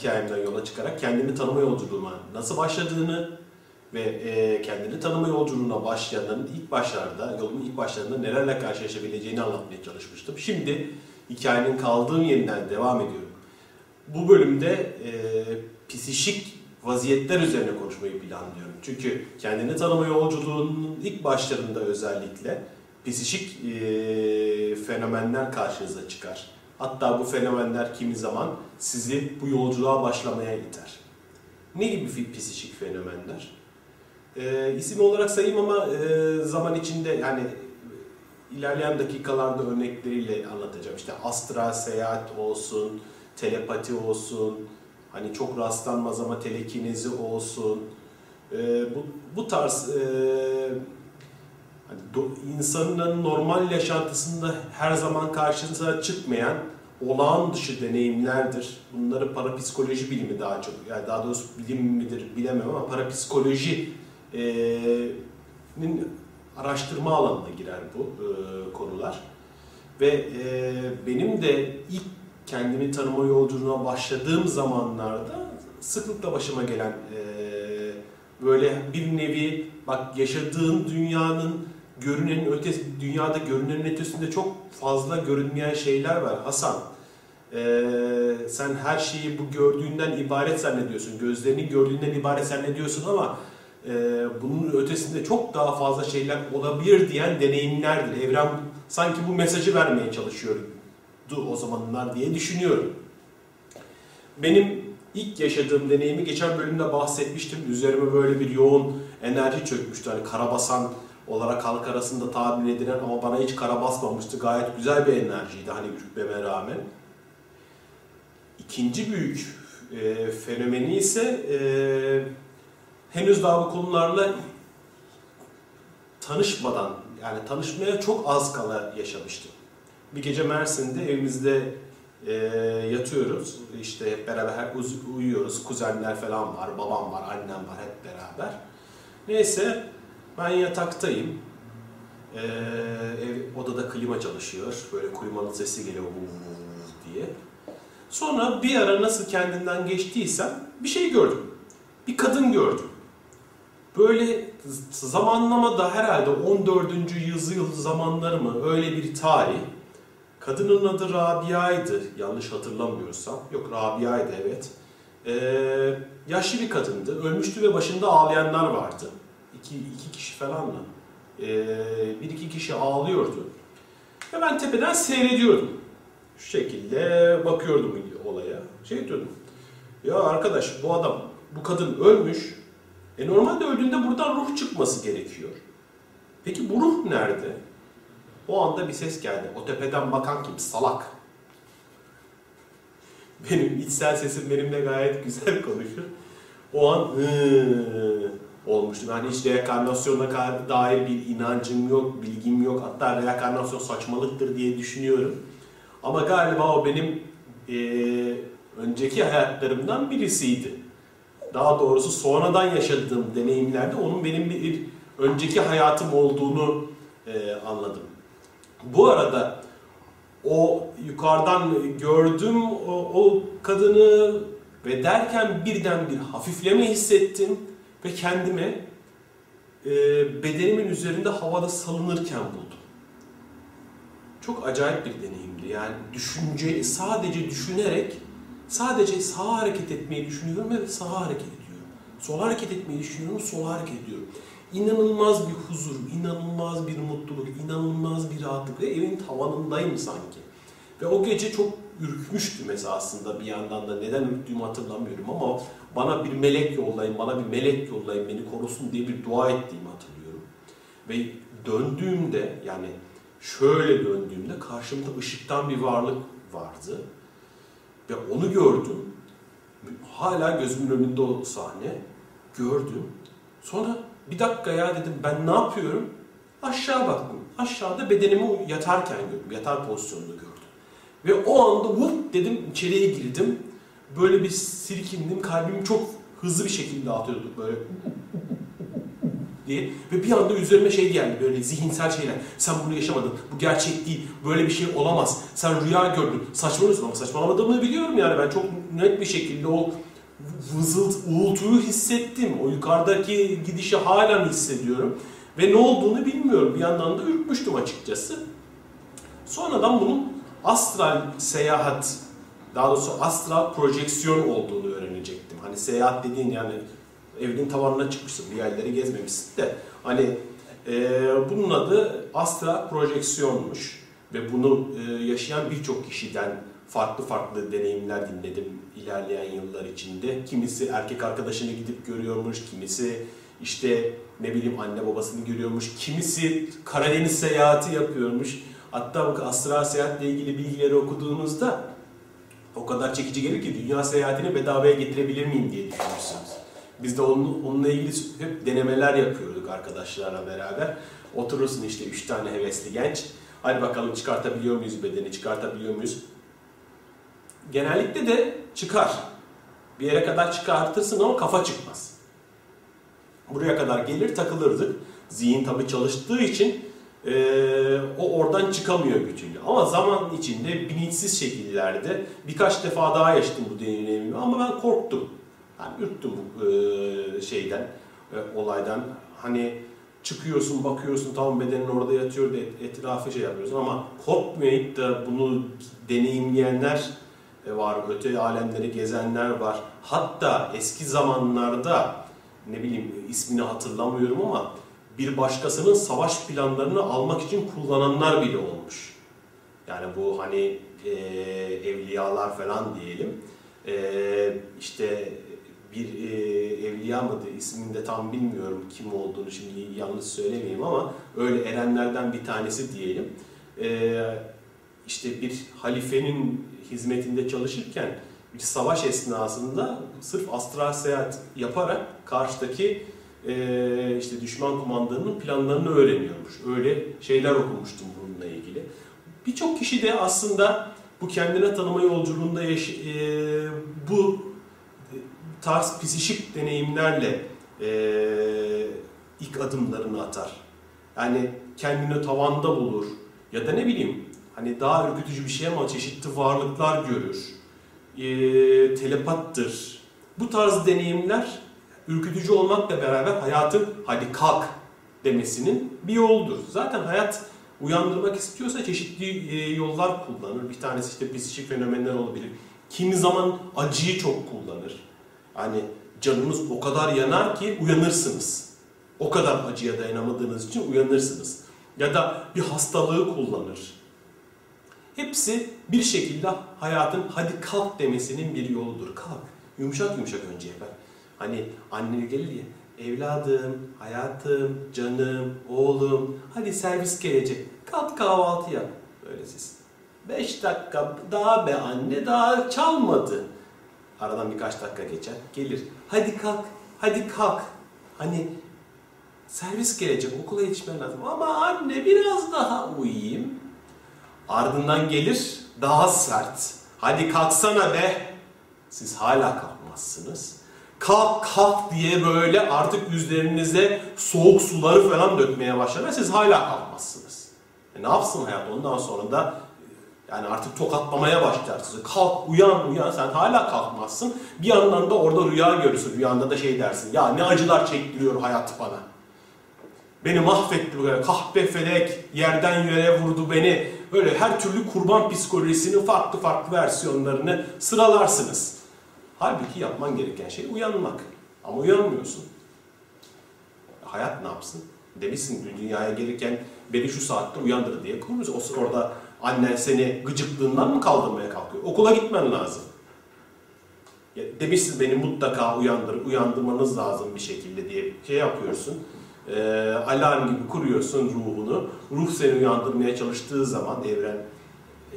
hikayemden yola çıkarak kendini tanıma yolculuğuma nasıl başladığını ve e, kendini tanıma yolculuğuna başlayanların ilk başlarda, yolun ilk başlarında nelerle karşılaşabileceğini anlatmaya çalışmıştım. Şimdi hikayenin kaldığım yerinden devam ediyorum. Bu bölümde e, psişik vaziyetler üzerine konuşmayı planlıyorum. Çünkü kendini tanıma yolculuğunun ilk başlarında özellikle psişik e, fenomenler karşınıza çıkar. Hatta bu fenomenler kimi zaman sizi bu yolculuğa başlamaya iter. Ne gibi psişik fenomenler? E, isim olarak sayayım ama e, zaman içinde yani ilerleyen dakikalarda örnekleriyle anlatacağım. İşte astral seyahat olsun, telepati olsun, hani çok rastlanmaz ama telekinezi olsun. E, bu, bu tarz e, insanın normal yaşantısında her zaman karşınıza çıkmayan olağan dışı deneyimlerdir. Bunları parapsikoloji bilimi daha çok, yani daha doğrusu bilim midir bilemem ama parapsikoloji'nin araştırma alanına girer bu e, konular. Ve e, benim de ilk kendimi tanıma yolculuğuna başladığım zamanlarda sıklıkla başıma gelen e, böyle bir nevi bak yaşadığın dünyanın görünenin ötesi, dünyada görünenin ötesinde çok fazla görünmeyen şeyler var Hasan. Ee, sen her şeyi bu gördüğünden ibaret zannediyorsun, gözlerinin gördüğünden ibaret zannediyorsun ama e, bunun ötesinde çok daha fazla şeyler olabilir diyen deneyimlerdir. Evren sanki bu mesajı vermeye çalışıyordu o zamanlar diye düşünüyorum. Benim ilk yaşadığım deneyimi geçen bölümde bahsetmiştim. Üzerime böyle bir yoğun enerji çökmüştü. Hani karabasan olarak halk arasında tabir edilen ama bana hiç kara basmamıştı. Gayet güzel bir enerjiydi hani rütbeme rağmen. İkinci büyük e, fenomeni ise e, henüz daha bu konularla tanışmadan yani tanışmaya çok az kala yaşamıştım. Bir gece Mersin'de evimizde e, yatıyoruz. İşte hep beraber uyuyoruz. Kuzenler falan var, babam var, annem var hep beraber. Neyse ben yataktayım. Ee, ev, odada klima çalışıyor. Böyle klimanın sesi geliyor diye. Sonra bir ara nasıl kendinden geçtiysem bir şey gördüm. Bir kadın gördüm. Böyle zamanlama da herhalde 14. yüzyıl zamanları mı öyle bir tarih. Kadının adı Rabia'ydı yanlış hatırlamıyorsam. Yok Rabia'ydı evet. Ee, yaşlı bir kadındı. Ölmüştü ve başında ağlayanlar vardı. İki, iki kişi falan mı? Ee, bir iki kişi ağlıyordu. Ve ben tepeden seyrediyordum. Şu şekilde bakıyordum olaya. Şey diyordum. Ya arkadaş bu adam, bu kadın ölmüş. E normalde öldüğünde buradan ruh çıkması gerekiyor. Peki bu ruh nerede? O anda bir ses geldi. O tepeden bakan kim? Salak. Benim içsel sesim benimle gayet güzel konuşur. O an Hı olmuştum. Yani hiç reenkarnasyona dair bir inancım yok, bilgim yok. Hatta reenkarnasyon saçmalıktır diye düşünüyorum. Ama galiba o benim e, önceki hayatlarımdan birisiydi. Daha doğrusu sonradan yaşadığım deneyimlerde onun benim bir, önceki hayatım olduğunu e, anladım. Bu arada o yukarıdan gördüm o, o kadını ve derken birden bir hafifleme hissettim ve kendimi e, bedenimin üzerinde havada salınırken buldum. Çok acayip bir deneyimdi. Yani düşünce sadece düşünerek sadece sağa hareket etmeyi düşünüyorum ve sağa hareket ediyorum. Sola hareket etmeyi düşünüyorum, sola hareket ediyorum. İnanılmaz bir huzur, inanılmaz bir mutluluk, inanılmaz bir rahatlık ve evin tavanındayım sanki. Ve o gece çok ürkmüştüm mesela aslında bir yandan da neden ürktüğümü hatırlamıyorum ama bana bir melek yollayın, bana bir melek yollayın beni korusun diye bir dua ettiğimi hatırlıyorum. Ve döndüğümde yani şöyle döndüğümde karşımda ışıktan bir varlık vardı. Ve onu gördüm. Hala gözümün önünde o sahne. Gördüm. Sonra bir dakika ya dedim ben ne yapıyorum? Aşağı baktım. Aşağıda bedenimi yatarken gördüm. Yatar pozisyonunda gördüm. Ve o anda vup dedim içeriye girdim. Böyle bir sirkindim. Kalbim çok hızlı bir şekilde atıyordu böyle diye ve bir anda üzerime şey geldi böyle zihinsel şeyler. Sen bunu yaşamadın. Bu gerçek değil. Böyle bir şey olamaz. Sen rüya gördün. Saçmalıyorsun ama saçmalamadığımı biliyorum yani ben çok net bir şekilde o vızılt, uğultuyu hissettim. O yukarıdaki gidişi halen hissediyorum. Ve ne olduğunu bilmiyorum. Bir yandan da ürkmüştüm açıkçası. Sonradan bunun astral seyahat, daha doğrusu astral projeksiyon olduğunu öğrenecektim. Hani seyahat dediğin yani evinin tavanına çıkmışsın, bir yerleri gezmemişsin de. Hani e, bunun adı astral projeksiyonmuş. Ve bunu e, yaşayan birçok kişiden farklı farklı deneyimler dinledim ilerleyen yıllar içinde. Kimisi erkek arkadaşını gidip görüyormuş, kimisi işte ne bileyim anne babasını görüyormuş, kimisi Karadeniz seyahati yapıyormuş. Hatta bu astral seyahatle ilgili bilgileri okuduğunuzda o kadar çekici gelir ki dünya seyahatini bedavaya getirebilir miyim diye düşünürsünüz. Biz de onun, onunla ilgili hep denemeler yapıyorduk arkadaşlarla beraber. Oturursun işte üç tane hevesli genç. Hadi bakalım çıkartabiliyor muyuz bedeni, çıkartabiliyor muyuz? Genellikle de çıkar. Bir yere kadar çıkartırsın ama kafa çıkmaz. Buraya kadar gelir takılırdık. Zihin tabii çalıştığı için e, o oradan çıkamıyor bütünlüğü. Ama zaman içinde bilinçsiz şekillerde birkaç defa daha yaşadım bu deneyimimi ama ben korktum. Yani ürktüm bu e, şeyden, e, olaydan. Hani çıkıyorsun, bakıyorsun tamam bedenin orada yatıyor da etrafı şey yapıyorsun ama korkmayıp da bunu deneyimleyenler var, öte alemleri gezenler var. Hatta eski zamanlarda ne bileyim ismini hatırlamıyorum ama bir başkasının savaş planlarını almak için kullananlar bile olmuş. Yani bu hani e, evliyalar falan diyelim. E, işte bir e, evliya mıydı ismini de tam bilmiyorum kim olduğunu şimdi yanlış söylemeyeyim ama öyle erenlerden bir tanesi diyelim. E, işte bir halifenin hizmetinde çalışırken bir savaş esnasında sırf astral seyahat yaparak karşıdaki e, işte düşman kumandanının planlarını öğreniyormuş. Öyle şeyler okumuştum bununla ilgili. Birçok kişi de aslında bu kendine tanıma yolculuğunda yaş- e, bu tarz psişik deneyimlerle e, ilk adımlarını atar. Yani kendini tavanda bulur ya da ne bileyim hani daha ürkütücü bir şey ama çeşitli varlıklar görür. E, telepattır. Bu tarz deneyimler ürkütücü olmakla beraber hayatın hadi kalk demesinin bir yoldur. Zaten hayat uyandırmak istiyorsa çeşitli e, yollar kullanır. Bir tanesi işte psikik fenomenler olabilir. Kimi zaman acıyı çok kullanır. Hani canınız o kadar yanar ki uyanırsınız. O kadar acıya dayanamadığınız için uyanırsınız. Ya da bir hastalığı kullanır. Hepsi bir şekilde hayatın hadi kalk demesinin bir yoludur. Kalk. Yumuşak yumuşak önce yapar. Hani anne gelir ya evladım, hayatım, canım, oğlum hadi servis gelecek. Kalk kahvaltı yap. Böyle siz. Beş dakika daha be anne daha çalmadı. Aradan birkaç dakika geçer. Gelir. Hadi kalk. Hadi kalk. Hani servis gelecek. Okula yetişmen lazım. Ama anne biraz daha uyuyayım. Ardından gelir. Daha sert. Hadi kalksana be. Siz hala kalkmazsınız. Kalk kalk diye böyle artık üzerinize soğuk suları falan dökmeye başlar ve siz hala kalkmazsınız. E ne yapsın hayat ondan sonra da yani artık tokatlamaya başlar sizi. Kalk, uyan, uyan. Sen hala kalkmazsın. Bir yandan da orada rüya görürsün. Rüyanda da şey dersin. Ya ne acılar çektiriyor hayat bana. Beni mahvetti kadar. Kahpe felek yerden yere vurdu beni. Böyle her türlü kurban psikolojisinin farklı farklı versiyonlarını sıralarsınız. Halbuki yapman gereken şey uyanmak. Ama uyanmıyorsun. Hayat ne yapsın? Demişsin dünyaya gelirken beni şu saatte uyandır diye kurmuyorsun. O orada annen seni gıcıklığından mı kaldırmaya kalkıyor? Okula gitmen lazım. Demişsin beni mutlaka uyandır, uyandırmanız lazım bir şekilde diye şey yapıyorsun. Ee, alarm gibi kuruyorsun ruhunu. Ruh seni uyandırmaya çalıştığı zaman evren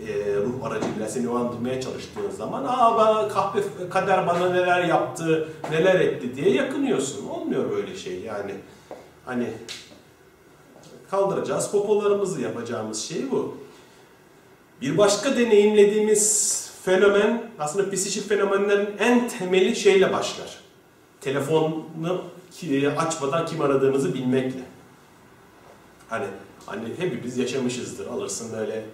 e, ruh aracıyla seni uyandırmaya çalıştığın zaman aa bana kahpe kader bana neler yaptı, neler etti diye yakınıyorsun. Olmuyor böyle şey yani. Hani kaldıracağız popolarımızı yapacağımız şey bu. Bir başka deneyimlediğimiz fenomen aslında psikik fenomenlerin en temeli şeyle başlar. telefonunu açmadan kim aradığınızı bilmekle. Hani hani hepimiz yaşamışızdır. Alırsın böyle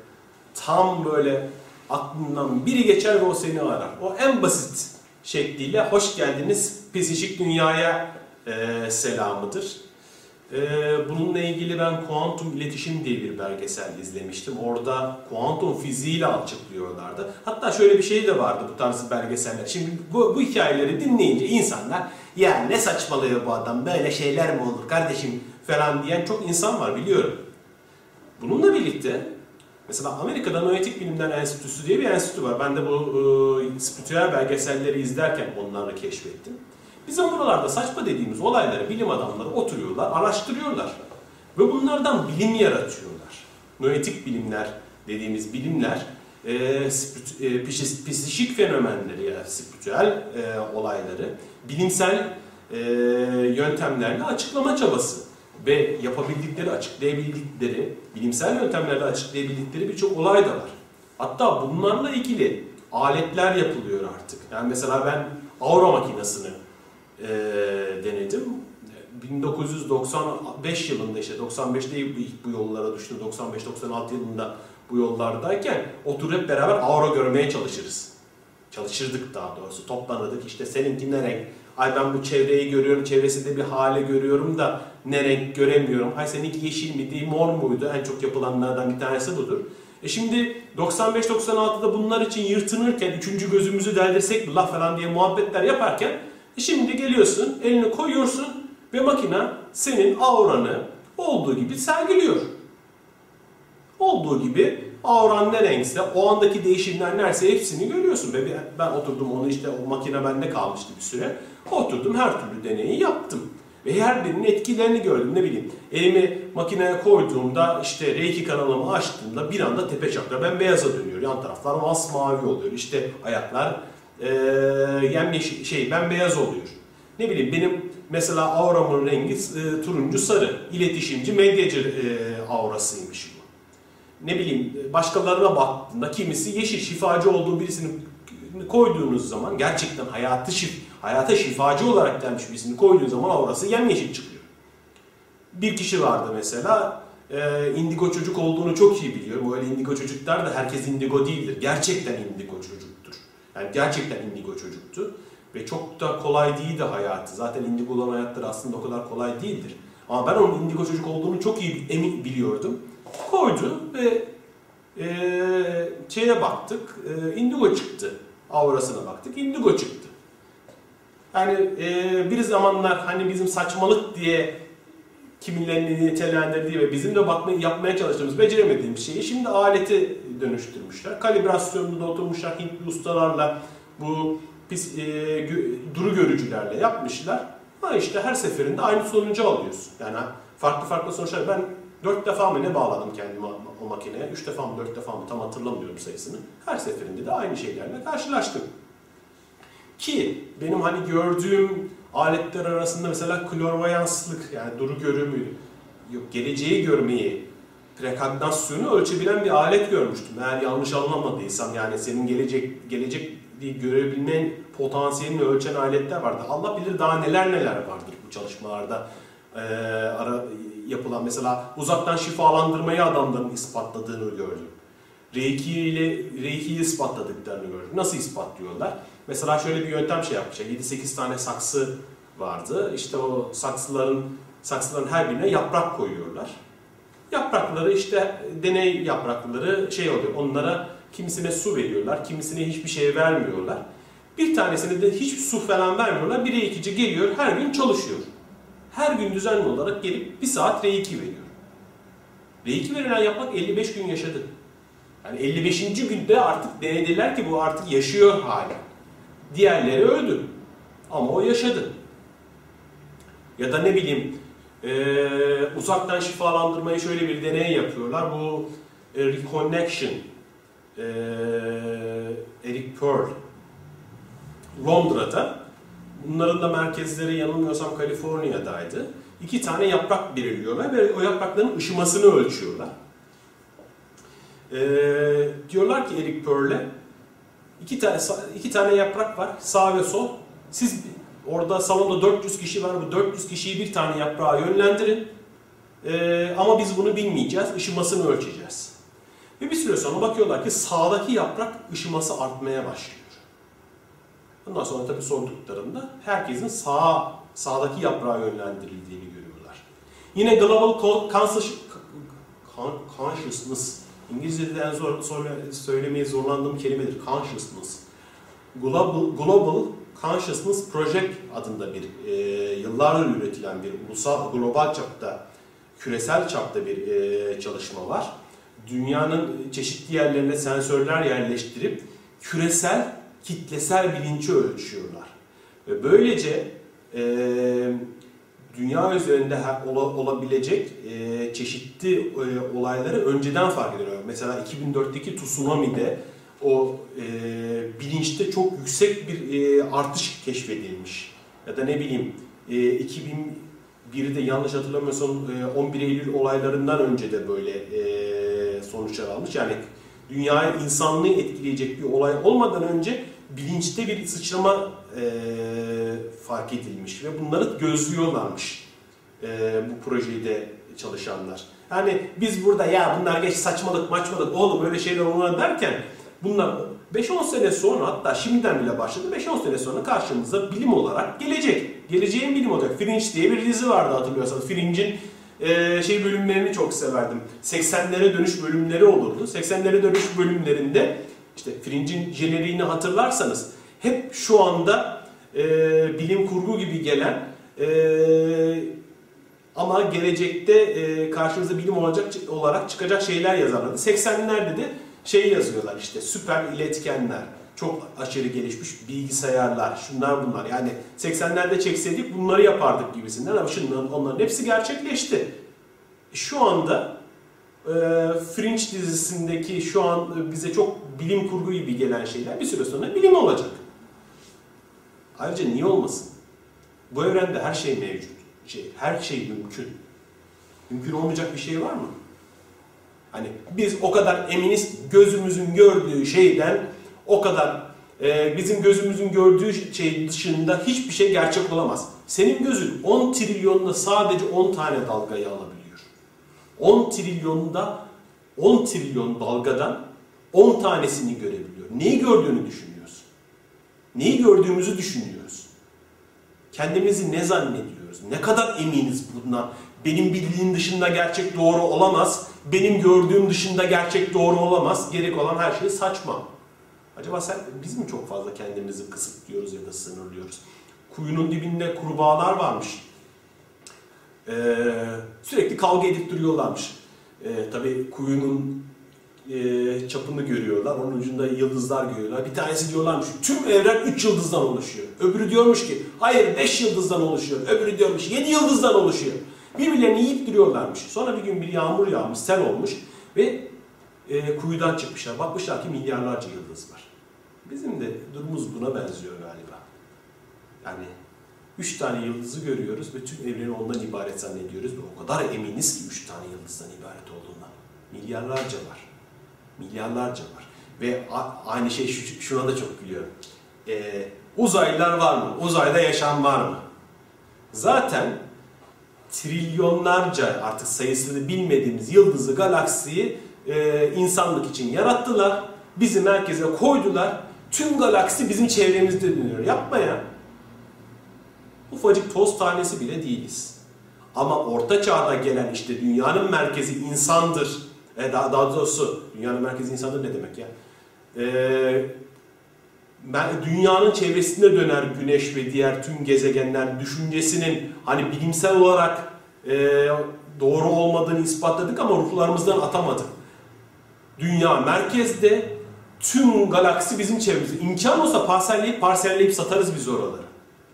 tam böyle aklından biri geçer ve o seni arar. O en basit şekliyle hoş geldiniz psikik dünyaya e, selamıdır. E, bununla ilgili ben kuantum iletişim diye bir belgesel izlemiştim. Orada kuantum fiziğiyle açıklıyorlardı. Hatta şöyle bir şey de vardı bu tarz belgeseller. Şimdi bu, bu hikayeleri dinleyince insanlar ya ne saçmalıyor bu adam böyle şeyler mi olur kardeşim falan diyen çok insan var biliyorum. Bununla birlikte mesela Amerika'da Noetik Bilimler Enstitüsü diye bir enstitü var. Ben de bu e, spiritüel belgeselleri izlerken onları keşfettim. Bizim buralarda saçma dediğimiz olayları bilim adamları oturuyorlar, araştırıyorlar. Ve bunlardan bilim yaratıyorlar. Noetik bilimler dediğimiz bilimler e, spirit, e, psişik fenomenleri ya yani spiritüel e, olayları bilimsel e, yöntemlerle açıklama çabası ve yapabildikleri, açıklayabildikleri, bilimsel yöntemlerle açıklayabildikleri birçok olay da var. Hatta bunlarla ilgili aletler yapılıyor artık. Yani mesela ben aura makinesini e, denedim. 1995 yılında işte 95'te ilk bu yollara düştü. 95-96 yılında bu yollardayken oturup hep beraber aura görmeye çalışırız. Çalışırdık daha doğrusu. Toplanırdık işte seninki ne renk? Ay ben bu çevreyi görüyorum, çevresinde bir hale görüyorum da ne renk göremiyorum. Ay seninki yeşil miydi, mor muydu? En çok yapılanlardan bir tanesi budur. E şimdi 95-96'da bunlar için yırtınırken üçüncü gözümüzü deldirsek mi laf falan diye muhabbetler yaparken e şimdi geliyorsun, elini koyuyorsun ve makina senin auranı olduğu gibi sergiliyor. Olduğu gibi auran ne renkse, o andaki değişimler neyse hepsini görüyorsun. Ve ben oturdum onu işte o makine bende kalmıştı bir süre. Oturdum her türlü deneyi yaptım. Ve her birinin etkilerini gördüm ne bileyim. Elimi makineye koyduğumda işte Reiki kanalımı açtığımda bir anda tepe çakra ben beyaza dönüyor. Yan taraflar masmavi oluyor. İşte ayaklar e, yemyeşil şey ben beyaz oluyor. Ne bileyim benim mesela auramın rengi e, turuncu sarı. İletişimci medyacı e, aurasıymış bu. Ne bileyim başkalarına baktığında kimisi yeşil şifacı olduğu birisini koyduğunuz zaman gerçekten hayatı şif, hayata şifacı olarak gelmiş birisini koyduğun zaman aurası yemyeşil çıkıyor. Bir kişi vardı mesela e, indigo çocuk olduğunu çok iyi biliyorum. Öyle indigo çocuklar da herkes indigo değildir. Gerçekten indigo çocuktur. Yani gerçekten indigo çocuktu. Ve çok da kolay değildi hayatı. Zaten indigo olan hayatları aslında o kadar kolay değildir. Ama ben onun indigo çocuk olduğunu çok iyi emin biliyordum. Koydu ve e, şeye baktık, e, indigo çıktı. Aurasına baktık, indigo çıktı. Yani e, bir zamanlar hani bizim saçmalık diye kimilerinin nitelendirdiği ve bizim de bakmayı yapmaya çalıştığımız, beceremediğimiz şeyi şimdi aleti dönüştürmüşler. Kalibrasyonunu da oturmuşlar Hintli ustalarla bu pis, e, gö, duru görücülerle yapmışlar. Ha işte her seferinde aynı sonucu alıyorsun. Yani farklı farklı sonuçlar. Ben dört defa mı ne bağladım kendimi o makineye? Üç defa mı dört defa mı tam hatırlamıyorum sayısını. Her seferinde de aynı şeylerle karşılaştım. Ki benim hani gördüğüm aletler arasında mesela klorvayanslık yani duru görümü, yok geleceği görmeyi, prekognasyonu ölçebilen bir alet görmüştüm. Eğer yanlış anlamadıysam yani senin gelecek gelecek görebilmen potansiyelini ölçen aletler vardı. Allah bilir daha neler neler vardır bu çalışmalarda ee, ara, yapılan mesela uzaktan şifalandırmayı adamların ispatladığını gördüm. Reiki ile Reiki'yi ispatladıklarını gördüm. Nasıl ispatlıyorlar? Mesela şöyle bir yöntem şey yapmışlar. 7-8 tane saksı vardı. İşte o saksıların saksıların her birine yaprak koyuyorlar. Yaprakları işte deney yaprakları şey oluyor. Onlara kimisine su veriyorlar, kimisine hiçbir şey vermiyorlar. Bir tanesine de hiç su falan vermiyorlar. Bir reikici geliyor, her gün çalışıyor. Her gün düzenli olarak gelip bir saat reiki veriyor. Reiki verilen yapmak 55 gün yaşadı. Yani 55. günde artık denediler ki bu artık yaşıyor hali. Diğerleri öldü. Ama o yaşadı. Ya da ne bileyim e, uzaktan şifalandırmayı şöyle bir deney yapıyorlar. Bu e, reconnection e, Eric Pearl Londra'da bunların da merkezleri yanılmıyorsam Kaliforniya'daydı. İki tane yaprak belirliyorlar ve o yaprakların ışımasını ölçüyorlar. E, diyorlar ki Eric Pearl'e iki tane, iki tane yaprak var sağ ve sol. Siz Orada salonda 400 kişi var. Bu 400 kişiyi bir tane yaprağa yönlendirin. Ee, ama biz bunu bilmeyeceğiz. Işımasını ölçeceğiz. Ve bir süre sonra bakıyorlar ki sağdaki yaprak ışıması artmaya başlıyor. Ondan sonra tabii sorduklarında herkesin sağ sağdaki yaprağa yönlendirildiğini görüyorlar. Yine Global Consciousness İngilizce'de en zor, söylemeye zorlandığım kelimedir. Consciousness. Global, Global Consciousness Project adında bir e, yıllardır üretilen bir ulusal, global çapta, küresel çapta bir e, çalışma var. Dünyanın çeşitli yerlerine sensörler yerleştirip küresel, kitlesel bilinci ölçüyorlar. Ve böylece e, dünya üzerinde olabilecek e, çeşitli e, olayları önceden fark ediyor. Mesela 2004'teki tsunami'de o e, bilinçte çok yüksek bir artış keşfedilmiş. Ya da ne bileyim e, 2001'de yanlış hatırlamıyorsam e, 11 Eylül olaylarından önce de böyle sonuçlar almış. Yani dünyayı, insanlığı etkileyecek bir olay olmadan önce bilinçte bir sıçrama e, fark edilmiş ve bunları gözlüyorlarmış e, bu projeyi de çalışanlar. Yani biz burada ya bunlar geç saçmalık maçmalık oğlum öyle şeyler olmalı derken bunlar 5-10 sene sonra hatta şimdiden bile başladı 5-10 sene sonra karşımıza bilim olarak gelecek. Geleceğin bilim olacak. Fringe diye bir dizi vardı hatırlıyorsanız. Fringe'in e, şey bölümlerini çok severdim. 80'lere dönüş bölümleri olurdu. 80'lere dönüş bölümlerinde işte Fringe'in jeneriğini hatırlarsanız hep şu anda e, bilim kurgu gibi gelen e, ama gelecekte e, karşınıza bilim olacak olarak çıkacak şeyler yazarlardı. 80'lerde de şey yazıyorlar işte süper iletkenler, çok aşırı gelişmiş bilgisayarlar, şunlar bunlar. Yani 80'lerde çekseydik bunları yapardık gibisinden ama şimdi onların hepsi gerçekleşti. Şu anda e, Fringe dizisindeki şu an bize çok bilim kurgu gibi gelen şeyler bir süre sonra bilim olacak. Ayrıca niye olmasın? Bu evrende her şey mevcut. Şey, her şey mümkün. Mümkün olmayacak bir şey var mı? Hani biz o kadar eminiz gözümüzün gördüğü şeyden o kadar e, bizim gözümüzün gördüğü şey dışında hiçbir şey gerçek olamaz. Senin gözün 10 trilyonda sadece 10 tane dalgayı alabiliyor. 10 trilyonda 10 trilyon dalgadan 10 tanesini görebiliyor. Neyi gördüğünü düşünüyoruz. Neyi gördüğümüzü düşünüyoruz. Kendimizi ne zannediyoruz? Ne kadar eminiz bundan? Benim bildiğim dışında gerçek doğru olamaz. Benim gördüğüm dışında gerçek doğru olamaz. Gerek olan her şey saçma. Acaba sen, biz mi çok fazla kendimizi kısıtlıyoruz ya da sınırlıyoruz? Kuyunun dibinde kurbağalar varmış. Ee, sürekli kavga edip duruyorlarmış. Ee, tabii kuyunun e, çapını görüyorlar. Onun ucunda yıldızlar görüyorlar. Bir tanesi diyorlarmış tüm evren 3 yıldızdan oluşuyor. Öbürü diyormuş ki hayır 5 yıldızdan oluşuyor. Öbürü diyormuş 7 yıldızdan oluşuyor. Birbirlerini yiyip duruyorlarmış. Sonra bir gün bir yağmur yağmış, sel olmuş ve e, kuyudan çıkmışlar. Bakmışlar ki milyarlarca yıldız var. Bizim de durumumuz buna benziyor galiba. Yani üç tane yıldızı görüyoruz ve tüm evreni ondan ibaret zannediyoruz ve o kadar eminiz ki üç tane yıldızdan ibaret olduğundan. Milyarlarca var. Milyarlarca var. Ve aynı şey şuna da çok gülüyorum. Ee, uzaylılar var mı? Uzayda yaşam var mı? Zaten trilyonlarca artık sayısını bilmediğimiz yıldızı, galaksiyi e, insanlık için yarattılar. Bizi merkeze koydular. Tüm galaksi bizim çevremizde dönüyor. Yapma ya. Ufacık toz tanesi bile değiliz. Ama orta çağda gelen işte dünyanın merkezi insandır. E daha, daha doğrusu dünyanın merkezi insandır ne demek ya? Ee, dünyanın çevresinde döner güneş ve diğer tüm gezegenler düşüncesinin hani bilimsel olarak e, doğru olmadığını ispatladık ama ruhlarımızdan atamadık. Dünya merkezde, tüm galaksi bizim çevremizde. İmkan olsa parselleyip parselleyip satarız biz oraları.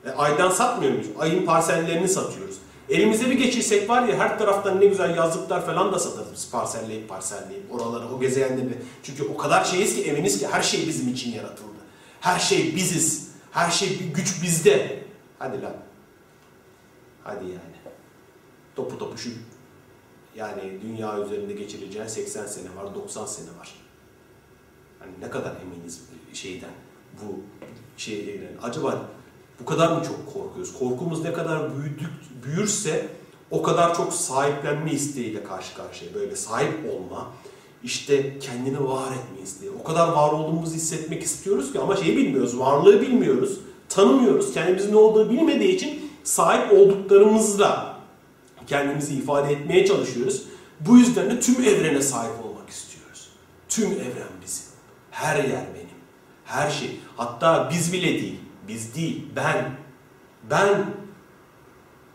E, aydan satmıyor muyuz? Ayın parsellerini satıyoruz. Elimize bir geçirsek var ya her taraftan ne güzel yazlıklar falan da satarız parselleyip parselleyip oraları, o gezegenleri. Çünkü o kadar şeyiz ki eminiz ki her şey bizim için yaratıldı. Her şey biziz. Her şey güç bizde. Hadi lan. Hadi yani. Topu topu şu yani dünya üzerinde geçireceğin 80 sene var, 90 sene var. Hani ne kadar eminiz şeyden, bu şeyden. Acaba Bu kadar mı çok korkuyoruz? Korkumuz ne kadar büyüdük, büyürse o kadar çok sahiplenme isteğiyle karşı karşıya. Böyle sahip olma, işte kendini var etme isteği. O kadar var olduğumuzu hissetmek istiyoruz ki ama şeyi bilmiyoruz, varlığı bilmiyoruz, tanımıyoruz. Kendimizin ne olduğunu bilmediği için sahip olduklarımızla kendimizi ifade etmeye çalışıyoruz. Bu yüzden de tüm evrene sahip olmak istiyoruz. Tüm evren bizim. Her yer benim. Her şey. Hatta biz bile değil. Biz değil. Ben. Ben.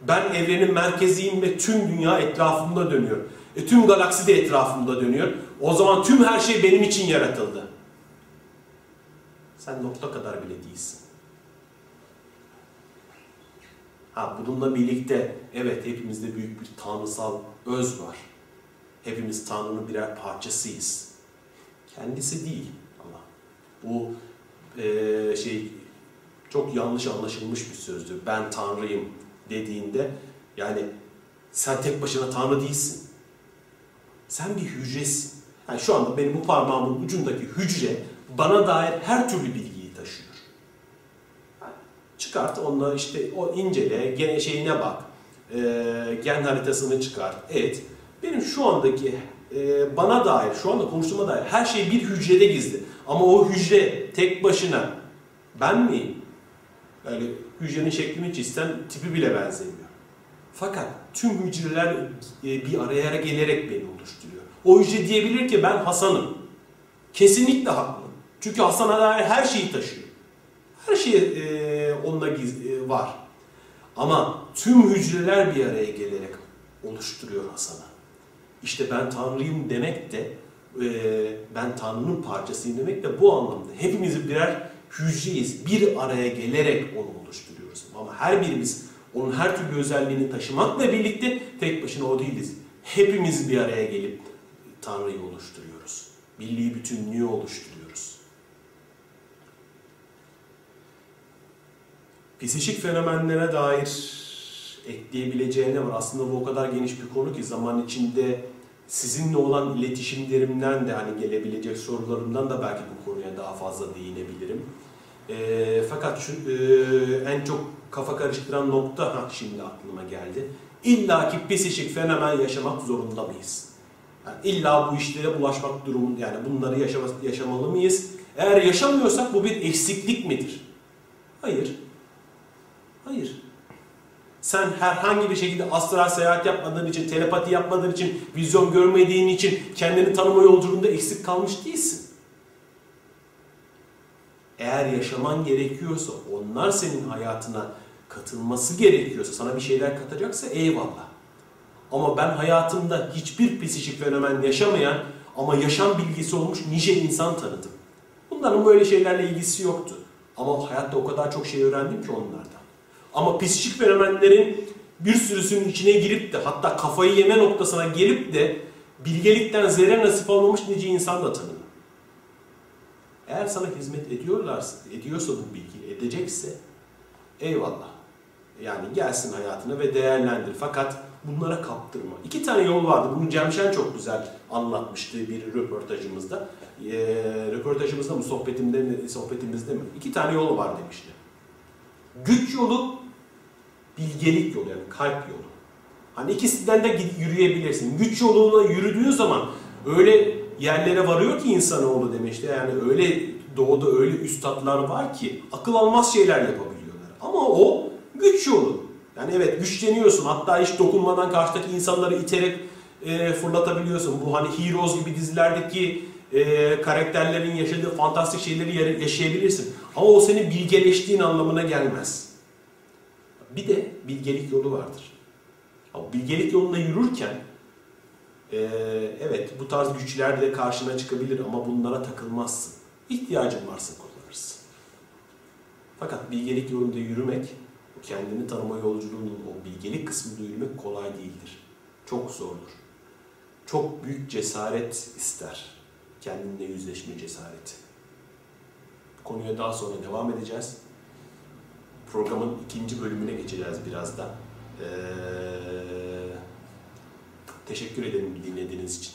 Ben evrenin merkeziyim ve tüm dünya etrafımda dönüyor. E, tüm galaksi de etrafımda dönüyor. O zaman tüm her şey benim için yaratıldı. Sen nokta kadar bile değilsin. Ha bununla birlikte evet hepimizde büyük bir tanrısal öz var. Hepimiz Tanrı'nın birer parçasıyız. Kendisi değil ama bu e, şey çok yanlış anlaşılmış bir sözdür. Ben Tanrıyım dediğinde yani sen tek başına Tanrı değilsin. Sen bir hücresin. Yani şu anda benim bu parmağımın ucundaki hücre bana dair her türlü bilgiyi taşıyor. Çıkart onunla işte o incele, gene şeyine bak, e, gen haritasını çıkar, et. Benim şu andaki e, bana dair, şu anda konuştuğuma dair her şey bir hücrede gizli. Ama o hücre tek başına ben miyim? Yani hücrenin şeklini çizsen tipi bile benzemiyor. Fakat tüm hücreler e, bir araya gelerek beni oluşturuyor. O hücre diyebilir ki ben Hasan'ım. Kesinlikle haklı. Çünkü Hasan'a dair her şeyi taşıyor. Her şey e, onunla e, var. Ama tüm hücreler bir araya gelerek oluşturuyor Hasan'ı. İşte ben Tanrıyım demek de e, ben Tanrı'nın parçasıyım demek de bu anlamda. Hepimiz birer hücreyiz. Bir araya gelerek onu oluşturuyoruz. Ama her birimiz onun her türlü özelliğini taşımakla birlikte tek başına o değiliz. Hepimiz bir araya gelip Tanrı'yı oluşturuyoruz. Birliği bütünlüğü oluşturuyoruz. Psikik fenomenlere dair ekleyebileceği ne var? Aslında bu o kadar geniş bir konu ki zaman içinde sizinle olan iletişimlerimden de hani gelebilecek sorularımdan da belki bu konuya daha fazla değinebilirim. E, fakat şu e, en çok kafa karıştıran nokta ha şimdi aklıma geldi. İlla ki psikik fenomen yaşamak zorunda mıyız? Yani illa bu işlere bulaşmak durumu yani bunları yaşama, yaşamalı mıyız? Eğer yaşamıyorsak bu bir eksiklik midir? Hayır. Hayır. Sen herhangi bir şekilde astral seyahat yapmadığın için, telepati yapmadığın için, vizyon görmediğin için kendini tanıma yolculuğunda eksik kalmış değilsin. Eğer yaşaman gerekiyorsa, onlar senin hayatına katılması gerekiyorsa, sana bir şeyler katacaksa eyvallah. Ama ben hayatımda hiçbir psikik fenomen yaşamayan ama yaşam bilgisi olmuş nice insan tanıdım. Bunların böyle şeylerle ilgisi yoktu. Ama hayatta o kadar çok şey öğrendim ki onlardan. Ama psikik fenomenlerin bir sürüsünün içine girip de hatta kafayı yeme noktasına gelip de bilgelikten zerre nasip olmamış nice insan da tanıdım. Eğer sana hizmet ediyorlarsa, ediyorsa bu bilgi, edecekse eyvallah. Yani gelsin hayatına ve değerlendir. Fakat bunlara kaptırma. İki tane yol vardı. Bunu Cemşen çok güzel anlatmıştı bir röportajımızda. E, röportajımızda mı, sohbetimde mi, sohbetimizde mi? İki tane yolu var demişti. Güç yolu, bilgelik yolu yani kalp yolu. Hani ikisinden de yürüyebilirsin. Güç yoluyla yürüdüğün zaman öyle yerlere varıyor ki insanoğlu demişti. Yani öyle doğuda öyle üstadlar var ki akıl almaz şeyler yapabiliyorlar. Ama o güç yolu. Yani evet güçleniyorsun. Hatta hiç dokunmadan karşıdaki insanları iterek e, fırlatabiliyorsun. Bu hani Heroes gibi dizilerdeki e, karakterlerin yaşadığı fantastik şeyleri yaşayabilirsin. Ama o senin bilgeleştiğin anlamına gelmez. Bir de bilgelik yolu vardır. Ama bilgelik yolunda yürürken e, evet bu tarz güçler de karşına çıkabilir ama bunlara takılmazsın. İhtiyacın varsa kullanırsın. Fakat bilgelik yolunda yürümek, kendini tanıma yolculuğunun o bilgelik kısmında yürümek kolay değildir. Çok zordur. Çok büyük cesaret ister. Kendinle yüzleşme cesareti. Konuya daha sonra devam edeceğiz. Programın ikinci bölümüne geçeceğiz birazdan. Ee, teşekkür ederim dinlediğiniz için.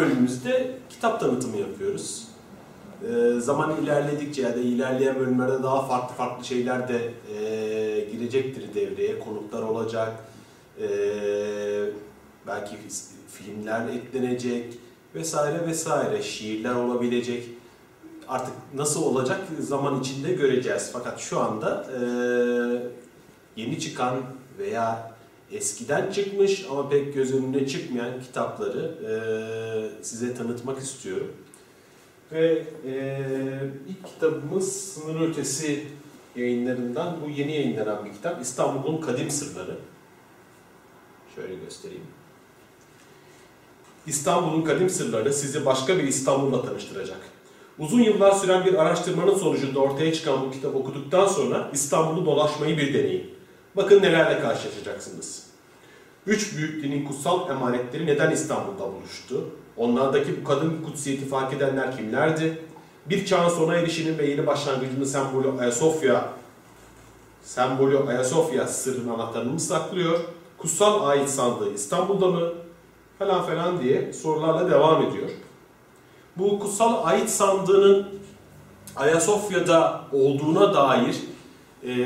Bölümümüzde kitap tanıtımı yapıyoruz. Ee, zaman ilerledikçe ya da ilerleyen bölümlerde daha farklı farklı şeyler de e, girecektir devreye. Konuklar olacak, e, belki filmler eklenecek vesaire vesaire. Şiirler olabilecek. Artık nasıl olacak zaman içinde göreceğiz. Fakat şu anda e, yeni çıkan veya eskiden çıkmış ama pek göz önüne çıkmayan kitapları e, size tanıtmak istiyorum. Ve e, ilk kitabımız Sınır Ötesi yayınlarından bu yeni yayınlanan bir kitap İstanbul'un Kadim Sırları. Şöyle göstereyim. İstanbul'un Kadim Sırları sizi başka bir İstanbul'la tanıştıracak. Uzun yıllar süren bir araştırmanın sonucunda ortaya çıkan bu kitabı okuduktan sonra İstanbul'u dolaşmayı bir deneyin. Bakın nelerle karşılaşacaksınız. Üç büyük dinin kutsal emanetleri neden İstanbul'da buluştu? Onlardaki bu kadın kutsiyeti fark edenler kimlerdi? Bir çağın sona erişinin ve yeni başlangıcının sembolü Ayasofya, sembolü Ayasofya sırrının anahtarını mı saklıyor? Kutsal ait sandığı İstanbul'da mı? Falan falan diye sorularla devam ediyor. Bu kutsal ait sandığının Ayasofya'da olduğuna dair e,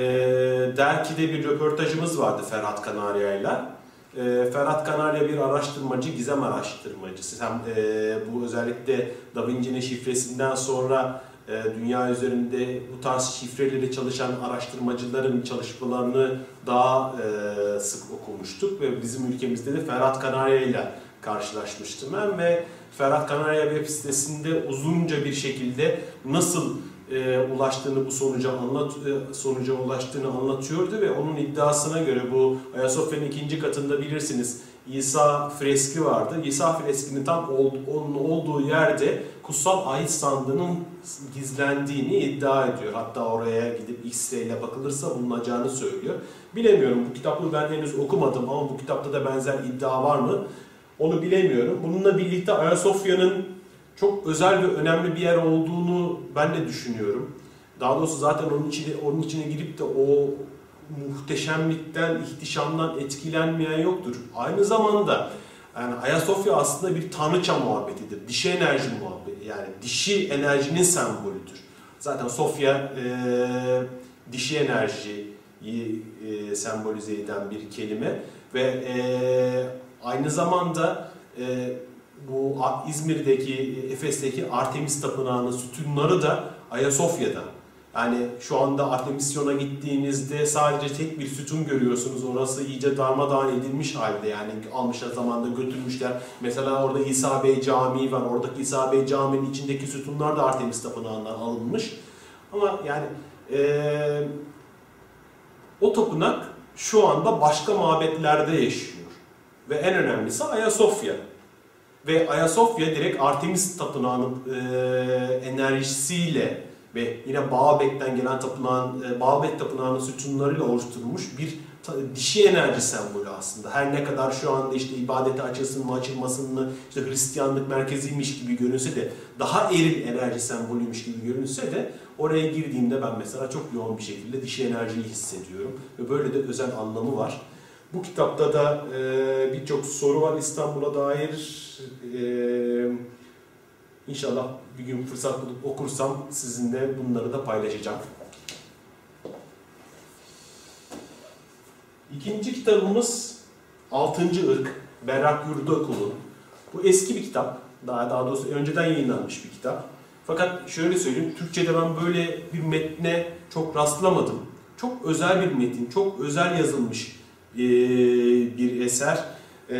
Derki'de bir röportajımız vardı Ferhat Kanarya'yla. E, Ferhat Kanarya bir araştırmacı, gizem araştırmacısı. Hem e, bu özellikle Da Vinci'nin şifresinden sonra e, dünya üzerinde bu tarz şifreleri çalışan araştırmacıların çalışmalarını daha e, sık okumuştuk ve bizim ülkemizde de Ferhat Kanarya ile karşılaşmıştım ben ve Ferhat Kanarya web sitesinde uzunca bir şekilde nasıl e, ulaştığını bu sonuca anlat e, sonuca ulaştığını anlatıyordu ve onun iddiasına göre bu Ayasofya'nın ikinci katında bilirsiniz İsa freski vardı. İsa freskinin tam ol, onun olduğu yerde kutsal ait sandığının gizlendiğini iddia ediyor. Hatta oraya gidip X-ray ile bakılırsa bulunacağını söylüyor. Bilemiyorum bu kitabı ben henüz okumadım ama bu kitapta da benzer iddia var mı? Onu bilemiyorum. Bununla birlikte Ayasofya'nın çok özel ve önemli bir yer olduğunu ben de düşünüyorum. Daha doğrusu zaten onun içine, onun içine girip de o muhteşemlikten, ihtişamdan etkilenmeyen yoktur. Aynı zamanda yani Ayasofya aslında bir tanrıça muhabbetidir. Dişi enerji muhabbeti. Yani dişi enerjinin sembolüdür. Zaten Sofya e, dişi enerjiyi e, sembolize eden bir kelime ve e, aynı zamanda e, bu İzmir'deki, Efes'teki Artemis Tapınağı'nın sütunları da Ayasofya'da. Yani şu anda Artemisyon'a gittiğinizde sadece tek bir sütun görüyorsunuz. Orası iyice darmadağın edilmiş halde yani almışlar zamanda götürmüşler. Mesela orada İsa Bey Camii var. Oradaki İsa Bey Camii'nin içindeki sütunlar da Artemis Tapınağı'ndan alınmış. Ama yani ee, o tapınak şu anda başka mabetlerde yaşıyor. Ve en önemlisi Ayasofya. Ve Ayasofya direkt Artemis Tapınağı'nın e, enerjisiyle ve yine Baalbek'ten gelen tapınağın, e, Baalbek Tapınağı'nın sütunlarıyla oluşturulmuş bir dişi enerji sembolü aslında. Her ne kadar şu anda işte ibadete açılsın mı açılmasın mı işte Hristiyanlık merkeziymiş gibi görünse de daha eril enerji sembolüymüş gibi görünse de oraya girdiğimde ben mesela çok yoğun bir şekilde dişi enerjiyi hissediyorum ve böyle de özel anlamı var. Bu kitapta da e, birçok soru var İstanbul'a dair. E, inşallah bir gün fırsat bulup okursam sizinle bunları da paylaşacağım. İkinci kitabımız Altıncı Irk, Berrak Yurdakul'un. Bu eski bir kitap. Daha, daha doğrusu önceden yayınlanmış bir kitap. Fakat şöyle söyleyeyim, Türkçe'de ben böyle bir metne çok rastlamadım. Çok özel bir metin, çok özel yazılmış bir eser. E,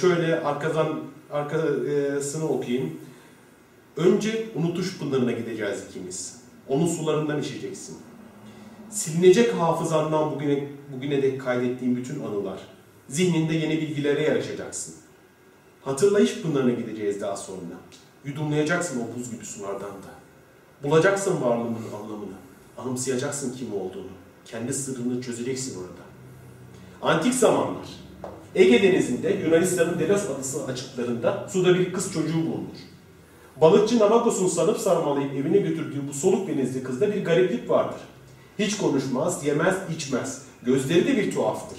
şöyle arkadan arkasını okuyayım. Önce unutuş pınarına gideceğiz ikimiz. Onun sularından içeceksin. Silinecek hafızandan bugüne, bugüne dek kaydettiğin bütün anılar. Zihninde yeni bilgilere yarışacaksın. Hatırlayış pınarına gideceğiz daha sonra. Yudumlayacaksın o buz gibi sulardan da. Bulacaksın varlığının anlamını. Anımsayacaksın kim olduğunu. Kendi sırrını çözeceksin orada. Antik zamanlar. Ege Denizi'nde Yunanistan'ın Delos adası açıklarında suda bir kız çocuğu bulunur. Balıkçı Namakos'un sanıp sarmalayıp evine götürdüğü bu soluk denizli kızda bir gariplik vardır. Hiç konuşmaz, yemez, içmez. Gözleri de bir tuhaftır.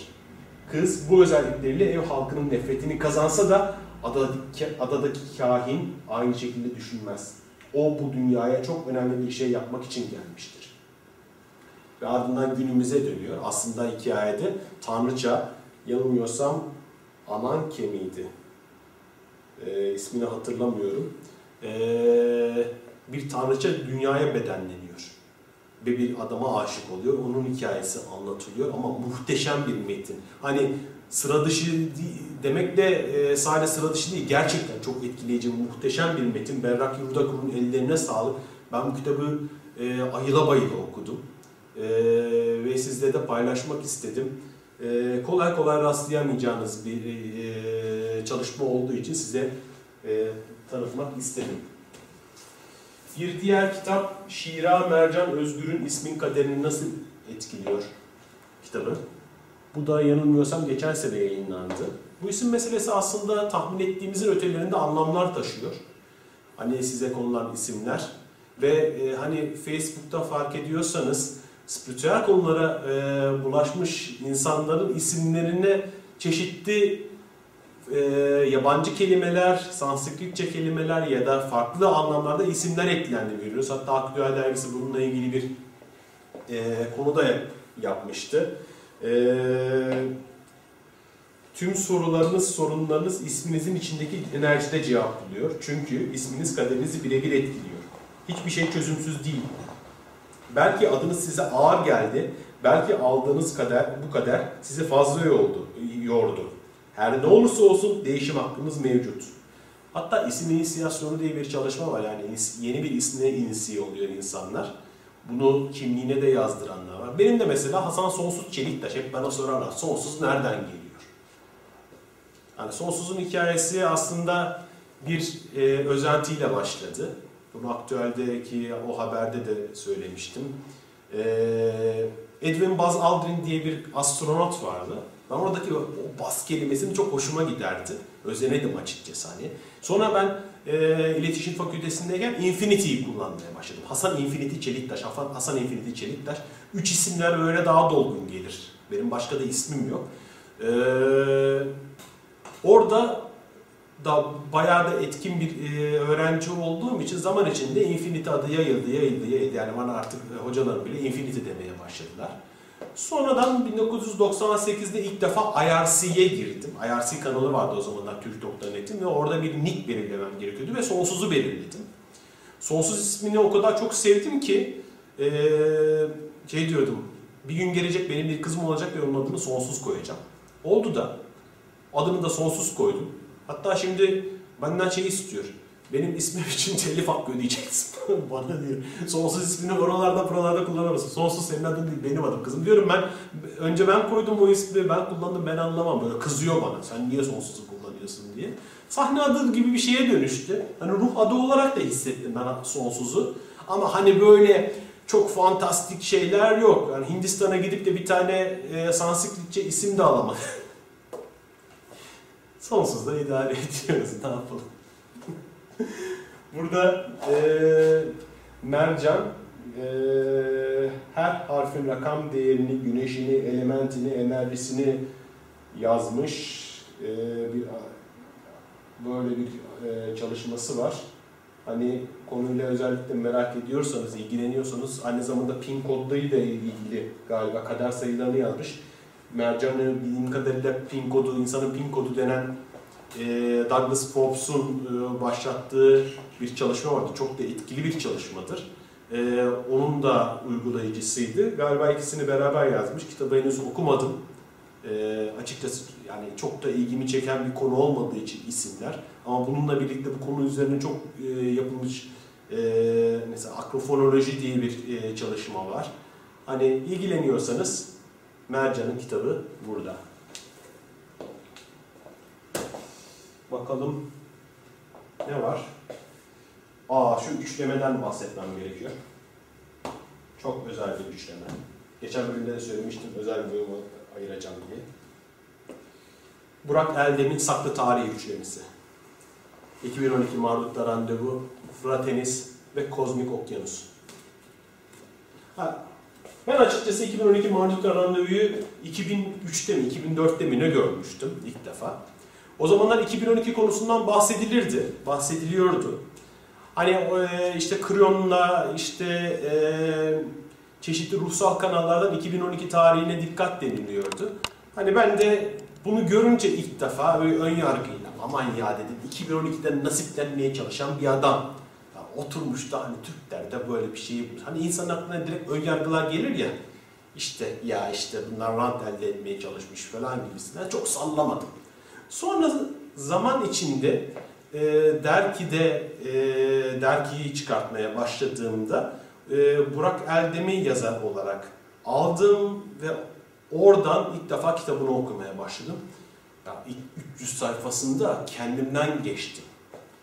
Kız bu özellikleriyle ev halkının nefretini kazansa da adadaki, adadaki kahin aynı şekilde düşünmez. O bu dünyaya çok önemli bir şey yapmak için gelmiştir. Ve ardından günümüze dönüyor. Aslında hikayede Tanrıça, yanılmıyorsam Ananke miydi? Ee, ismini hatırlamıyorum. Ee, bir tanrıça dünyaya bedenleniyor. Ve bir adama aşık oluyor. Onun hikayesi anlatılıyor ama muhteşem bir metin. Hani sıra dışı demek de e, sadece sıra dışı değil, gerçekten çok etkileyici, muhteşem bir metin. Berrak Yurdakur'un ellerine sağlık. Ben bu kitabı e, ayıla bayıla okudum. E, ve sizle de paylaşmak istedim. E, kolay kolay rastlayamayacağınız bir e, çalışma olduğu için size e, tanıtmak istedim. Bir diğer kitap Şira Mercan Özgür'ün ismin kaderini nasıl etkiliyor kitabı. Bu da yanılmıyorsam geçen sene yayınlandı. Bu isim meselesi aslında tahmin ettiğimizin ötelerinde anlamlar taşıyor. Hani size konulan isimler. Ve e, hani Facebook'ta fark ediyorsanız spiritüel konulara e, bulaşmış insanların isimlerine çeşitli e, yabancı kelimeler, Sanskritçe kelimeler ya da farklı anlamlarda isimler eklendi görüyoruz. Hatta Aktüel Dergisi bununla ilgili bir e, konu da yapmıştı. E, tüm sorularınız, sorunlarınız isminizin içindeki enerjide cevap buluyor. Çünkü isminiz kaderinizi birebir etkiliyor. Hiçbir şey çözümsüz değil. Belki adınız size ağır geldi. Belki aldığınız kader, bu kader sizi fazla yordu. yordu. Her ne olursa olsun değişim hakkımız mevcut. Hatta isim inisiyasyonu diye bir çalışma var. Yani yeni bir ismine inisiye oluyor insanlar. Bunu kimliğine de yazdıranlar var. Benim de mesela Hasan Sonsuz Çeliktaş. Hep bana sorarlar. Sonsuz nereden geliyor? Yani Sonsuz'un hikayesi aslında bir e, özentiyle başladı. Bunu aktüeldeki o haberde de söylemiştim. E, Edwin Buzz Aldrin diye bir astronot vardı. Ben oradaki o bas kelimesini çok hoşuma giderdi. Özenedim açıkçası hani. Sonra ben e, iletişim fakültesindeyken Infinity'yi kullanmaya başladım. Hasan Infinity Çeliktaş, Hasan Infinity Çeliktaş. Üç isimler böyle daha dolgun gelir. Benim başka da ismim yok. E, orada da bayağı da etkin bir e, öğrenci olduğum için zaman içinde Infinity adı yayıldı, yayıldı, yayıldı. Yani bana artık e, hocalarım bile Infinity demeye başladılar. Sonradan 1998'de ilk defa IRC'ye girdim. IRC kanalı vardı o zamanlar Türk.net'in ve orada bir nick belirlemem gerekiyordu ve Sonsuz'u belirledim. Sonsuz ismini o kadar çok sevdim ki ee, şey diyordum, bir gün gelecek benim bir kızım olacak ve onun adını Sonsuz koyacağım. Oldu da adını da Sonsuz koydum. Hatta şimdi benden şey istiyor. Benim ismim için telif hakkı ödeyeceksin. Bana diyor. Sonsuz ismini oralarda buralarda kullanamazsın. Sonsuz senin adın değil benim adım. Kızım diyorum ben önce ben koydum bu ismi ben kullandım ben anlamam. Böyle kızıyor bana sen niye sonsuzu kullanıyorsun diye. Sahne adı gibi bir şeye dönüştü. Hani ruh adı olarak da hissettim ben sonsuzu. Ama hani böyle çok fantastik şeyler yok. Yani Hindistan'a gidip de bir tane e, Sanskritçe isim de alamadım. Sonsuzda idare ediyoruz. Ne yapalım? Burada e, mercan e, her harfin rakam değerini, güneşini, elementini, enerjisini yazmış e, bir böyle bir e, çalışması var. Hani konuyla özellikle merak ediyorsanız, ilgileniyorsanız aynı zamanda pin kodlarıyla ilgili galiba kader sayılarını yazmış. Mercan'ı bildiğim kadarıyla pin kodu, insanın pin kodu denen e, Douglas Forbes'un e, başlattığı bir çalışma vardı. Çok da etkili bir çalışmadır. E, onun da uygulayıcısıydı. Galiba ikisini beraber yazmış. Kitabı henüz okumadım. Açıkçası yani çok da ilgimi çeken bir konu olmadığı için isimler. Ama bununla birlikte bu konu üzerine çok yapılmış mesela akrofonoloji diye bir çalışma var. Hani ilgileniyorsanız Mercan'ın kitabı burada. Bakalım ne var? Aa şu üçlemeden bahsetmem gerekiyor. Çok özel bir üçleme. Geçen bölümde de söylemiştim özel bir bölümü ayıracağım diye. Burak Eldem'in Saklı Tarih Üçlemesi. 2012 Marduk'ta Randevu, Fratenis ve Kozmik Okyanus. Ha, Ben açıkçası 2012 Marduk Randevu'yu 2003'te mi 2004'te mi ne görmüştüm ilk defa. O zamanlar 2012 konusundan bahsedilirdi, bahsediliyordu. Hani e, işte Kryon'la işte e, çeşitli ruhsal kanallardan 2012 tarihine dikkat deniliyordu. Hani ben de bunu görünce ilk defa böyle ön yargıyla aman ya dedim 2012'den nasiplenmeye çalışan bir adam. Oturmuş da hani Türklerde böyle bir şey hani insan aklına direkt ön yargılar gelir ya işte ya işte bunlar rant elde etmeye çalışmış falan gibisinden çok sallamadım. Sonra zaman içinde e, Derki'de e, Derki'yi çıkartmaya başladığımda e, Burak Eldem'i yazar olarak aldım ve oradan ilk defa kitabını okumaya başladım. Ya ilk 300 sayfasında kendimden geçtim.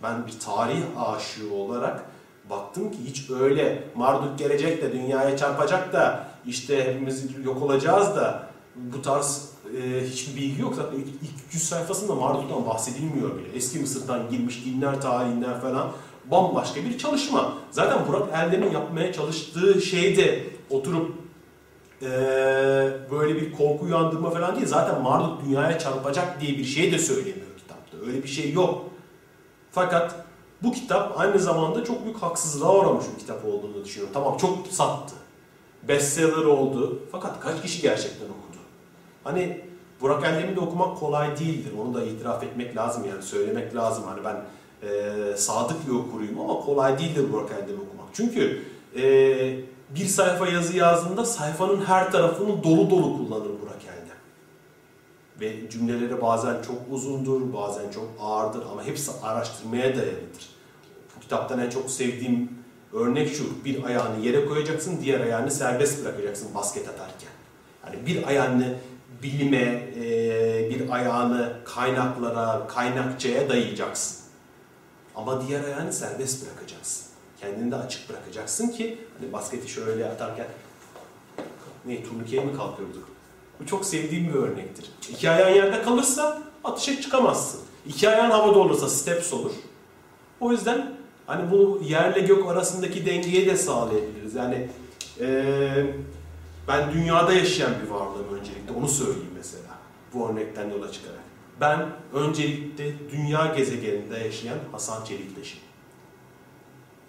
Ben bir tarih aşığı olarak baktım ki hiç öyle Marduk gelecek de dünyaya çarpacak da işte hepimiz yok olacağız da bu tarz e, hiçbir bilgi yok. Zaten ilk, ilk 300 sayfasında Marduk'tan bahsedilmiyor bile. Eski Mısır'dan girmiş dinler, tarihinden falan bambaşka bir çalışma. Zaten Burak Eldem'in yapmaya çalıştığı şey de oturup e, böyle bir korku uyandırma falan değil. Zaten Marduk dünyaya çarpacak diye bir şey de söylemiyor kitapta. Öyle bir şey yok. Fakat bu kitap aynı zamanda çok büyük haksızlığa uğramış bir kitap olduğunu düşünüyorum. Tamam çok sattı. Bestseller oldu. Fakat kaç kişi gerçekten okudu? Hani Burak Eldem'i de okumak kolay değildir. Onu da itiraf etmek lazım yani söylemek lazım. Hani ben e, sadık bir okuruyum ama kolay değildir Burak Eldem'i okumak. Çünkü e, bir sayfa yazı yazdığında sayfanın her tarafını dolu dolu kullanır. Ve cümleleri bazen çok uzundur, bazen çok ağırdır ama hepsi araştırmaya dayalıdır. Bu kitaptan en çok sevdiğim örnek şu, bir ayağını yere koyacaksın, diğer ayağını serbest bırakacaksın basket atarken. Yani bir ayağını bilime, bir ayağını kaynaklara, kaynakçaya dayayacaksın. Ama diğer ayağını serbest bırakacaksın. Kendini de açık bırakacaksın ki hani basketi şöyle atarken ne turnikeye mi kalkıyorduk? Bu çok sevdiğim bir örnektir. İki ayağın yerde kalırsa atışa çıkamazsın. İki ayağın havada olursa steps olur. O yüzden hani bu yerle gök arasındaki dengeyi de sağlayabiliriz. Yani ee, ben dünyada yaşayan bir varlığım öncelikle onu söyleyeyim mesela. Bu örnekten yola çıkarak. Ben öncelikle dünya gezegeninde yaşayan Hasan Çeliktaş'ım.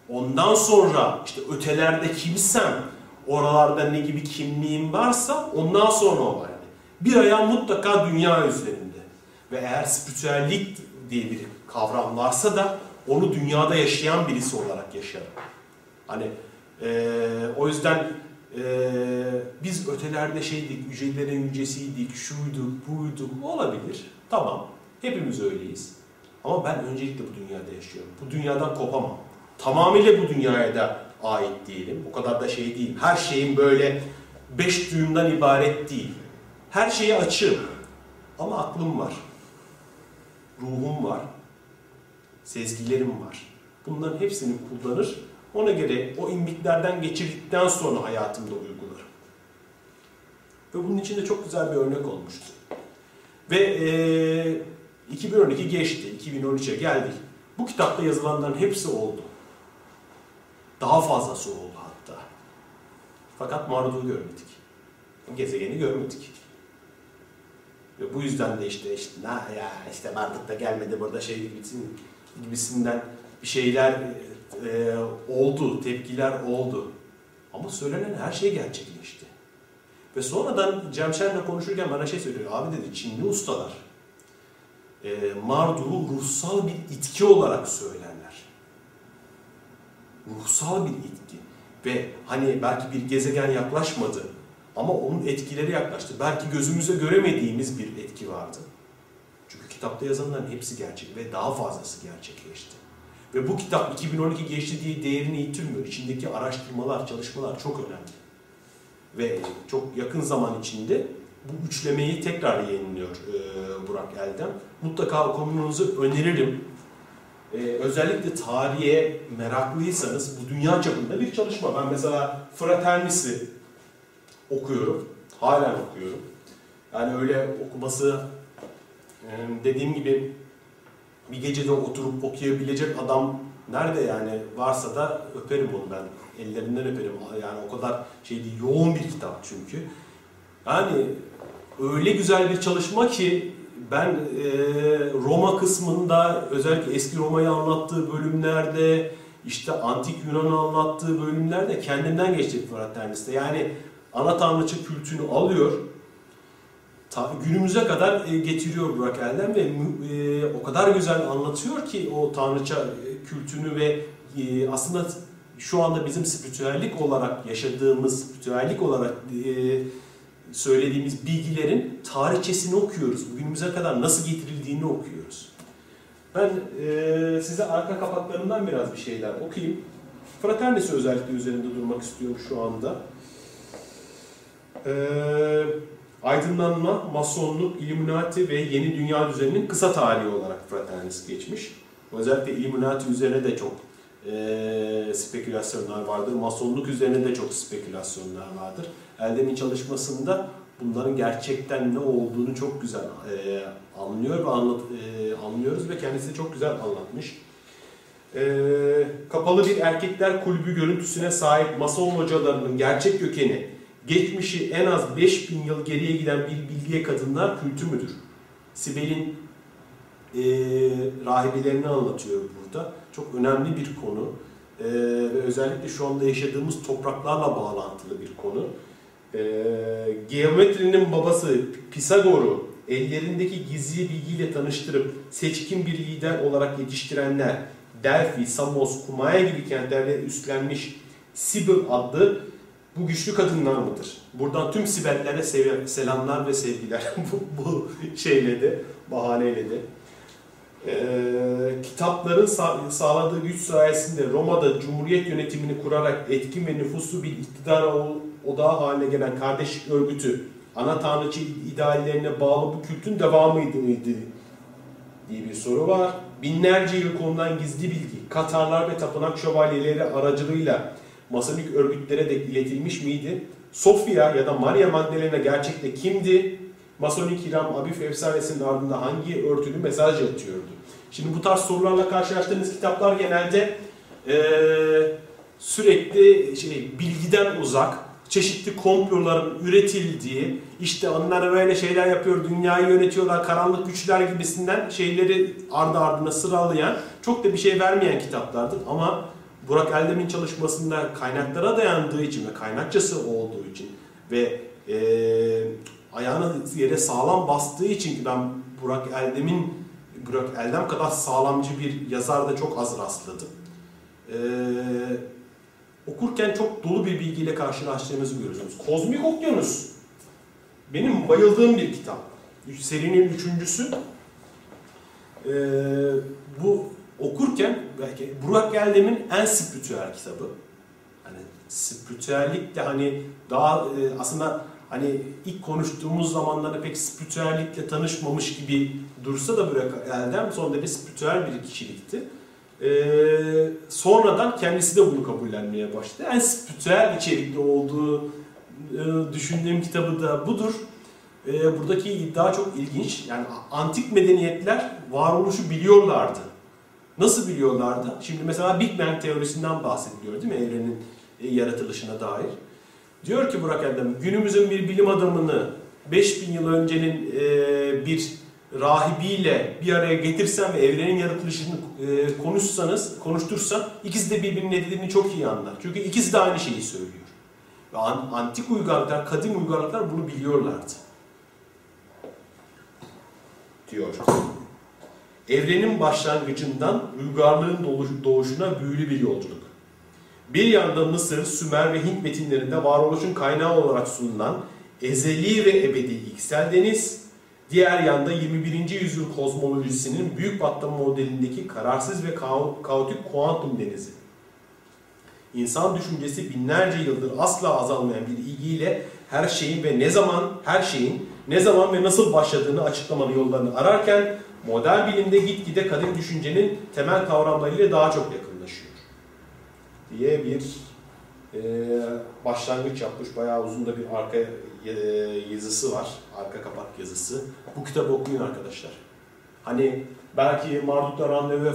Ondan sonra işte ötelerde kimsem, oralarda ne gibi kimliğim varsa ondan sonra o var. Yani. Bir ayağım mutlaka dünya üzerinde. Ve eğer spiritüellik diye bir kavram varsa da onu dünyada yaşayan birisi olarak yaşarım. Hani e, o yüzden e, biz ötelerde şeydik, yücelerin yücesiydik, şuyduk, buyduk olabilir. Tamam, hepimiz öyleyiz. Ama ben öncelikle bu dünyada yaşıyorum. Bu dünyadan kopamam. Tamamıyla bu dünyaya da ait değilim. O kadar da şey değil. Her şeyin böyle beş duyumdan ibaret değil. Her şeye açığım. Ama aklım var. Ruhum var. Sezgilerim var. Bunların hepsini kullanır. Ona göre o imbiklerden geçirdikten sonra hayatımda uygularım. Ve bunun için de çok güzel bir örnek olmuştu. Ve e, 2012 geçti, 2013'e geldik. Bu kitapta yazılanların hepsi oldu. Daha fazlası oldu hatta. Fakat Marduk'u görmedik. Gezegeni görmedik. Ve bu yüzden de işte işte na ya işte Marduk da gelmedi burada şey gibisinden, gibisinden bir şeyler e, oldu, tepkiler oldu. Ama söylenen her şey gerçekleşti. Ve sonradan Cemşen'le konuşurken bana şey söylüyor. Abi dedi Çinli ustalar e, Marduk'u ruhsal bir itki olarak söylerler. Ruhsal bir itki. Ve hani belki bir gezegen yaklaşmadı ama onun etkileri yaklaştı. Belki gözümüze göremediğimiz bir etki vardı. Çünkü kitapta yazanların hepsi gerçek ve daha fazlası gerçekleşti. Ve bu kitap 2012 geçti diye değerini yitirmiyor. İçindeki araştırmalar, çalışmalar çok önemli. Ve çok yakın zaman içinde bu üçlemeyi tekrar yayınlıyor Burak Eldem. Mutlaka okumanızı öneririm. E, özellikle tarihe meraklıysanız bu dünya çapında bir çalışma. Ben mesela Fraternis'i okuyorum. Halen okuyorum. Yani öyle okuması e, dediğim gibi bir gecede oturup okuyabilecek adam nerede yani varsa da öperim onu ben. ellerinden öperim. Yani o kadar şey değil, yoğun bir kitap çünkü. Yani öyle güzel bir çalışma ki ben e, Roma kısmında özellikle eski Roma'yı anlattığı bölümlerde işte antik Yunan'ı anlattığı bölümlerde kendimden geçecek Fraternist'te. Yani ana tanrıçı kültünü alıyor günümüze kadar e, getiriyor Burak Erdem ve e, o kadar güzel anlatıyor ki o tanrıça e, kültünü ve aslında şu anda bizim spiritüellik olarak yaşadığımız, spiritüellik olarak söylediğimiz bilgilerin tarihçesini okuyoruz. Günümüze kadar nasıl getirildiğini okuyoruz. Ben e, size arka kapaklarından biraz bir şeyler okuyayım. Fraternisi özellikle üzerinde durmak istiyorum şu anda. Eee Aydınlanma, Masonluk, Illuminati ve Yeni Dünya Düzeni'nin kısa tarihi olarak Fraternist geçmiş. Özellikle Illuminati üzerine de çok e, spekülasyonlar vardır. Masonluk üzerine de çok spekülasyonlar vardır. Eldem'in çalışmasında bunların gerçekten ne olduğunu çok güzel e, anlıyor ve anlat, e, anlıyoruz ve kendisi de çok güzel anlatmış. E, kapalı bir erkekler kulübü görüntüsüne sahip Mason hocalarının gerçek kökeni geçmişi en az 5000 yıl geriye giden bir bilgiye kadınlar kültü müdür? Sibel'in e, rahibelerini anlatıyor burada. Çok önemli bir konu e, ve özellikle şu anda yaşadığımız topraklarla bağlantılı bir konu. E, geometrinin babası Pisagor'u ellerindeki gizli bilgiyle tanıştırıp seçkin bir lider olarak yetiştirenler Delphi, Samos, Kumaya gibi kentlerle üstlenmiş Sibyl adlı bu güçlü kadınlar mıdır? Buradan tüm Sibellere selamlar ve sevgiler bu, bu şeyle de, bahaneyle de. Ee, kitapların sağ, sağladığı güç sayesinde Roma'da Cumhuriyet yönetimini kurarak etkin ve nüfuslu bir iktidar odağı haline gelen kardeşlik örgütü ana tanrıçı ideallerine bağlı bu kültün devamıydı mıydı diye bir soru var. Binlerce yıl konulan gizli bilgi, Katarlar ve tapınak şövalyeleri aracılığıyla Masonik örgütlere de iletilmiş miydi? Sofia ya da Maria Magdalena gerçekte kimdi? Masonik İram Abif efsanesinin ardında hangi örtülü mesaj yatıyordu? Şimdi bu tarz sorularla karşılaştığınız kitaplar genelde e, sürekli şey, bilgiden uzak, çeşitli komploların üretildiği, işte onlar böyle şeyler yapıyor, dünyayı yönetiyorlar, karanlık güçler gibisinden şeyleri ardı ardına sıralayan, çok da bir şey vermeyen kitaplardır. Ama Burak Eldem'in çalışmasında kaynaklara dayandığı için ve kaynakçası olduğu için ve e, ayağını yere sağlam bastığı için ki ben Burak Eldem'in Burak Eldem kadar sağlamcı bir yazarda çok az rastladım. E, okurken çok dolu bir bilgiyle karşılaştığımızı görüyoruz. Kozmik Okyanus benim bayıldığım bir kitap. Serinin üçüncüsü. E, bu okurken belki Burak Geldem'in en spiritüel kitabı. Hani spiritüellik de hani daha e, aslında hani ilk konuştuğumuz zamanlarda pek spiritüellikle tanışmamış gibi dursa da Burak Geldem son derece spiritüel bir kişilikti. Ee, sonradan kendisi de bunu kabullenmeye başladı. En spiritüel içerikli olduğu e, düşündüğüm kitabı da budur. E, buradaki iddia çok ilginç. Yani antik medeniyetler varoluşu biliyorlardı. Nasıl biliyorlardı? Şimdi mesela Big Bang teorisinden bahsediliyor değil mi evrenin e, yaratılışına dair. Diyor ki Burak Erdem, günümüzün bir bilim adamını 5000 yıl öncenin e, bir rahibiyle bir araya getirsen ve evrenin yaratılışını e, konuşsanız, konuştursan ikisi de birbirinin ne dediğini çok iyi anlar. Çünkü ikisi de aynı şeyi söylüyor. Ve antik uygarlıklar, kadim uygarlıklar bunu biliyorlardı. Diyor. Evrenin başlangıcından uygarlığın doğuşuna büyülü bir yolculuk. Bir yanda Mısır, Sümer ve Hint metinlerinde varoluşun kaynağı olarak sunulan ezeli ve ebedi iksel deniz, diğer yanda 21. yüzyıl kozmolojisinin büyük patlama modelindeki kararsız ve kaotik kuantum denizi. İnsan düşüncesi binlerce yıldır asla azalmayan bir ilgiyle her şeyin ve ne zaman her şeyin ne zaman ve nasıl başladığını açıklamanın yollarını ararken modern bilimde gitgide kadim düşüncenin temel kavramlarıyla daha çok yakınlaşıyor. Diye bir e, başlangıç yapmış. Bayağı uzun da bir arka e, yazısı var. Arka kapak yazısı. Bu kitabı okuyun arkadaşlar. Hani belki Marduk'ta Randevu ve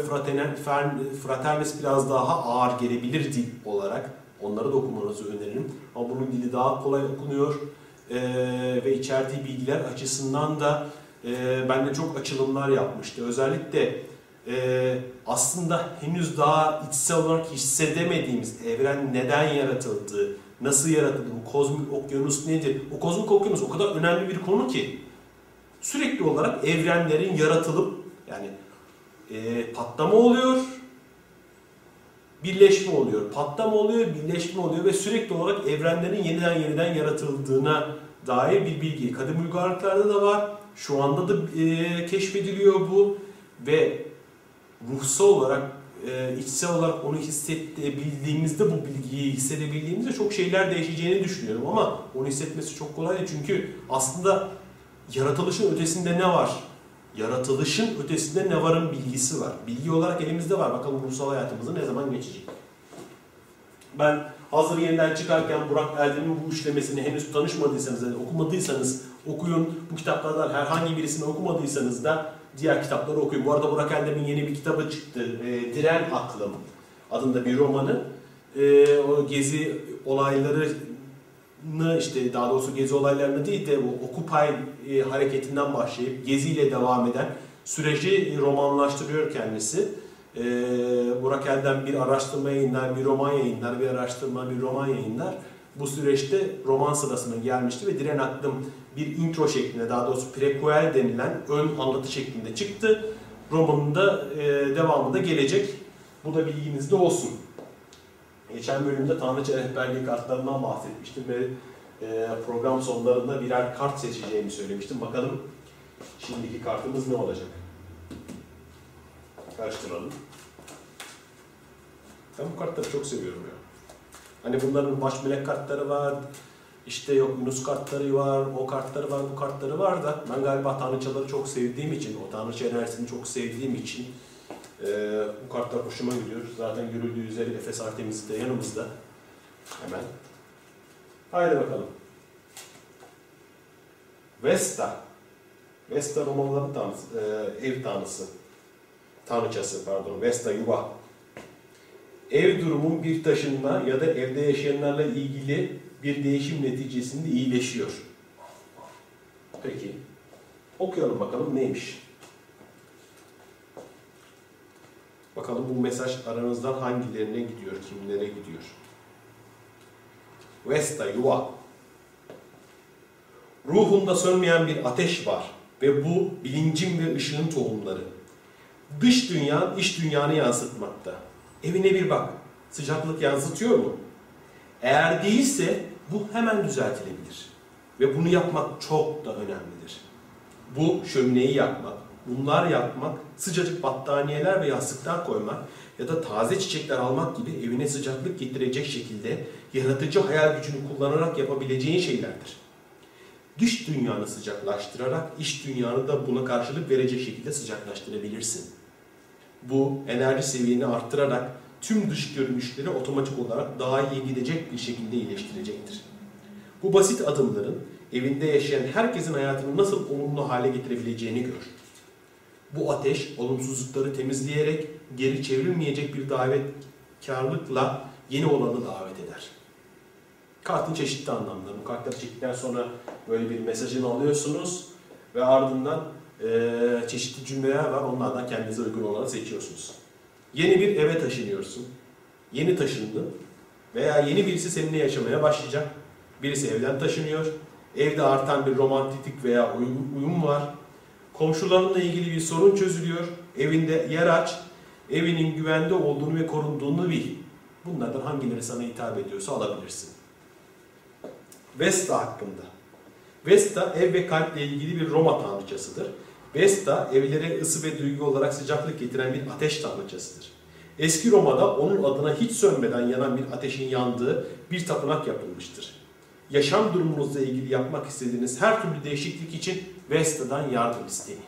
Fraternis biraz daha ağır gelebilir dil olarak. Onları da okumanızı öneririm. Ama bunun dili daha kolay okunuyor e, ve içerdiği bilgiler açısından da e, bende çok açılımlar yapmıştı. Özellikle e, aslında henüz daha içsel olarak hissedemediğimiz evren neden yaratıldı, nasıl yaratıldı, bu kozmik okyanus nedir? O kozmik okyanus o kadar önemli bir konu ki sürekli olarak evrenlerin yaratılıp yani e, patlama oluyor, birleşme oluyor, patlama oluyor, birleşme oluyor ve sürekli olarak evrenlerin yeniden yeniden yaratıldığına dair bir bilgi. Kadim uygarlıklarda da var. Şu anda da e, keşfediliyor bu ve ruhsal olarak, e, içsel olarak onu hissedebildiğimizde bu bilgiyi hissedebildiğimizde çok şeyler değişeceğini düşünüyorum ama onu hissetmesi çok kolay değil çünkü aslında yaratılışın ötesinde ne var? Yaratılışın ötesinde ne varın bilgisi var. Bilgi olarak elimizde var. Bakalım ruhsal hayatımızı ne zaman geçecek? Ben hazır yeniden çıkarken Burak Erdem'in bu işlemesini henüz tanışmadıysanız, okumadıysanız okuyun. Bu kitaplardan herhangi birisini okumadıysanız da diğer kitapları okuyun. Bu arada Burak Erdem'in yeni bir kitabı çıktı. E, Diren Aklım adında bir romanı. E, o gezi olayları işte daha doğrusu gezi olaylarını değil de bu Occupy e, hareketinden başlayıp geziyle devam eden süreci romanlaştırıyor kendisi. E, Burak Elden bir araştırma yayınlar, bir roman yayınlar, bir araştırma, bir roman yayınlar. Bu süreçte roman sırasına gelmişti ve Diren Aklım bir intro şeklinde, daha doğrusu prequel denilen ön anlatı şeklinde çıktı. Romanın da e, devamı da gelecek. Bu da bilginizde olsun. Geçen bölümde Tanrıça Rehberliği kartlarından bahsetmiştim ve e, program sonlarında birer kart seçeceğimi söylemiştim. Bakalım şimdiki kartımız ne olacak? Karıştıralım. Ben bu kartları çok seviyorum ya. Hani bunların baş melek kartları var, işte yok Yunus kartları var, o kartları var, bu kartları var da ben galiba tanrıçaları çok sevdiğim için, o tanrıça enerjisini çok sevdiğim için e, bu kartlar hoşuma gidiyor. Zaten görüldüğü üzere Efes Artemis de yanımızda. Hemen. Haydi bakalım. Vesta. Vesta Romalıların tanrısı, e, ev tanrısı. Tanrıçası pardon. Vesta yuva. Ev durumun bir taşınma ya da evde yaşayanlarla ilgili bir değişim neticesinde iyileşiyor. Peki. Okuyalım bakalım neymiş. Bakalım bu mesaj aranızdan hangilerine gidiyor, kimlere gidiyor. Vesta, yuva. Ruhunda sönmeyen bir ateş var ve bu bilincin ve ışığın tohumları. Dış dünya iç dünyanı yansıtmakta. Evine bir bak. Sıcaklık yansıtıyor mu? Eğer değilse bu hemen düzeltilebilir. Ve bunu yapmak çok da önemlidir. Bu şömineyi yakmak, bunlar yapmak, sıcacık battaniyeler ve yastıklar koymak ya da taze çiçekler almak gibi evine sıcaklık getirecek şekilde yaratıcı hayal gücünü kullanarak yapabileceğin şeylerdir. Dış dünyanı sıcaklaştırarak iç dünyanı da buna karşılık verecek şekilde sıcaklaştırabilirsin. Bu enerji seviyeni arttırarak tüm dış görünüşleri otomatik olarak daha iyi gidecek bir şekilde iyileştirecektir. Bu basit adımların evinde yaşayan herkesin hayatını nasıl olumlu hale getirebileceğini gör. Bu ateş olumsuzlukları temizleyerek geri çevrilmeyecek bir davetkarlıkla yeni olanı davet eder. Kartın çeşitli anlamları. Bu kartları çektikten sonra böyle bir mesajını alıyorsunuz ve ardından e, çeşitli cümleler var. Onlardan kendinize uygun olanı seçiyorsunuz. Yeni bir eve taşınıyorsun. Yeni taşındın veya yeni birisi seninle yaşamaya başlayacak. Birisi evden taşınıyor. Evde artan bir romantiklik veya uyum var. Komşularınla ilgili bir sorun çözülüyor. Evinde yer aç. Evinin güvende olduğunu ve korunduğunu bil. Bunlardan hangileri sana hitap ediyorsa alabilirsin. Vesta hakkında. Vesta ev ve kalple ilgili bir Roma tanrıçasıdır. Vesta evlere ısı ve duygu olarak sıcaklık getiren bir ateş tanrıçasıdır. Eski Roma'da onun adına hiç sönmeden yanan bir ateşin yandığı bir tapınak yapılmıştır. Yaşam durumunuzla ilgili yapmak istediğiniz her türlü değişiklik için Vesta'dan yardım isteyin.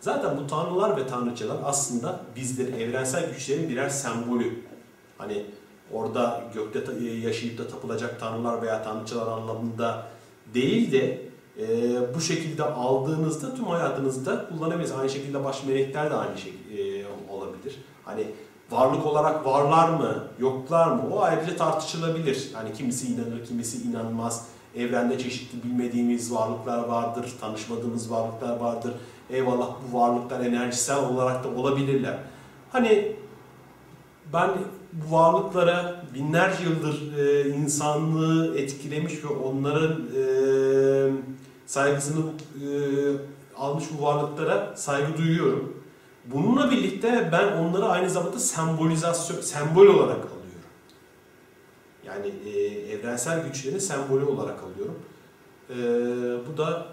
Zaten bu tanrılar ve tanrıçalar aslında bizleri evrensel güçlerin birer sembolü. Hani orada gökte yaşayıp da tapılacak tanrılar veya tanrıçalar anlamında değil de e, bu şekilde aldığınızda tüm hayatınızda kullanabilirsiniz. Aynı şekilde baş melekler de aynı şey e, olabilir. Hani varlık olarak varlar mı, yoklar mı? O ayrıca tartışılabilir. Yani kimisi inanır, kimisi inanmaz. Evrende çeşitli bilmediğimiz varlıklar vardır, tanışmadığımız varlıklar vardır. Eyvallah bu varlıklar enerjisel olarak da olabilirler. Hani ben bu varlıklara binlerce yıldır e, insanlığı etkilemiş ve onların e, saygısını e, almış bu varlıklara saygı duyuyorum. Bununla birlikte ben onları aynı zamanda sembolizasyon, sembol olarak alıyorum. Yani e, evrensel güçlerin sembolü olarak alıyorum. E, bu da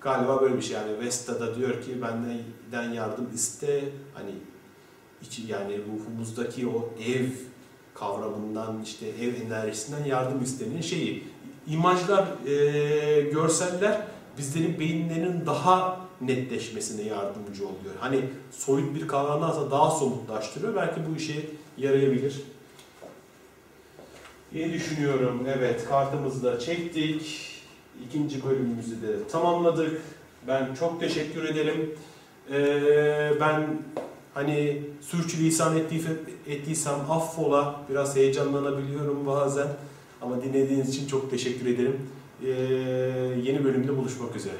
galiba böyle bir şey yani Vesta'da diyor ki benden yardım iste hani içi yani ruhumuzdaki o ev kavramından işte ev enerjisinden yardım istenin şeyi imajlar e, görseller bizlerin beyinlerinin daha netleşmesine yardımcı oluyor. Hani soyut bir kavramdansa daha somutlaştırıyor. Belki bu işe yarayabilir. İyi düşünüyorum. Evet kartımızı da çektik. İkinci bölümümüzü de tamamladık. Ben çok teşekkür ederim. Ee, ben hani sürçülisan ettiysem affola. Biraz heyecanlanabiliyorum bazen. Ama dinlediğiniz için çok teşekkür ederim. Ee, yeni bölümde buluşmak üzere.